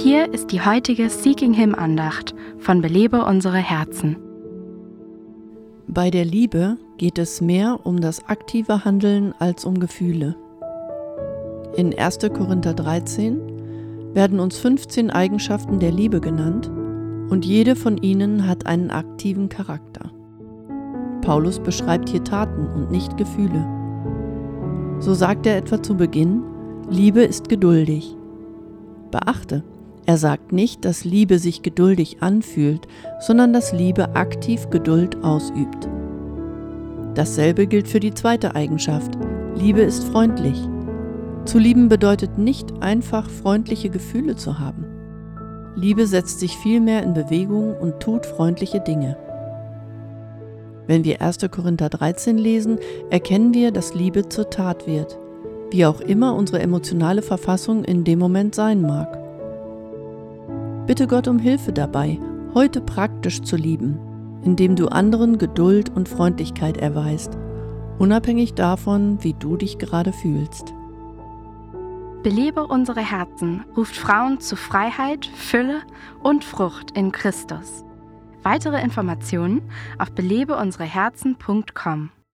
Hier ist die heutige Seeking Him Andacht von Belebe unsere Herzen. Bei der Liebe geht es mehr um das aktive Handeln als um Gefühle. In 1. Korinther 13 werden uns 15 Eigenschaften der Liebe genannt und jede von ihnen hat einen aktiven Charakter. Paulus beschreibt hier Taten und nicht Gefühle. So sagt er etwa zu Beginn, Liebe ist geduldig. Beachte, er sagt nicht, dass Liebe sich geduldig anfühlt, sondern dass Liebe aktiv Geduld ausübt. Dasselbe gilt für die zweite Eigenschaft. Liebe ist freundlich. Zu lieben bedeutet nicht einfach freundliche Gefühle zu haben. Liebe setzt sich vielmehr in Bewegung und tut freundliche Dinge. Wenn wir 1. Korinther 13 lesen, erkennen wir, dass Liebe zur Tat wird, wie auch immer unsere emotionale Verfassung in dem Moment sein mag. Bitte Gott um Hilfe dabei, heute praktisch zu lieben, indem du anderen Geduld und Freundlichkeit erweist, unabhängig davon, wie du dich gerade fühlst. Belebe unsere Herzen ruft Frauen zu Freiheit, Fülle und Frucht in Christus. Weitere Informationen auf belebeunsereherzen.com.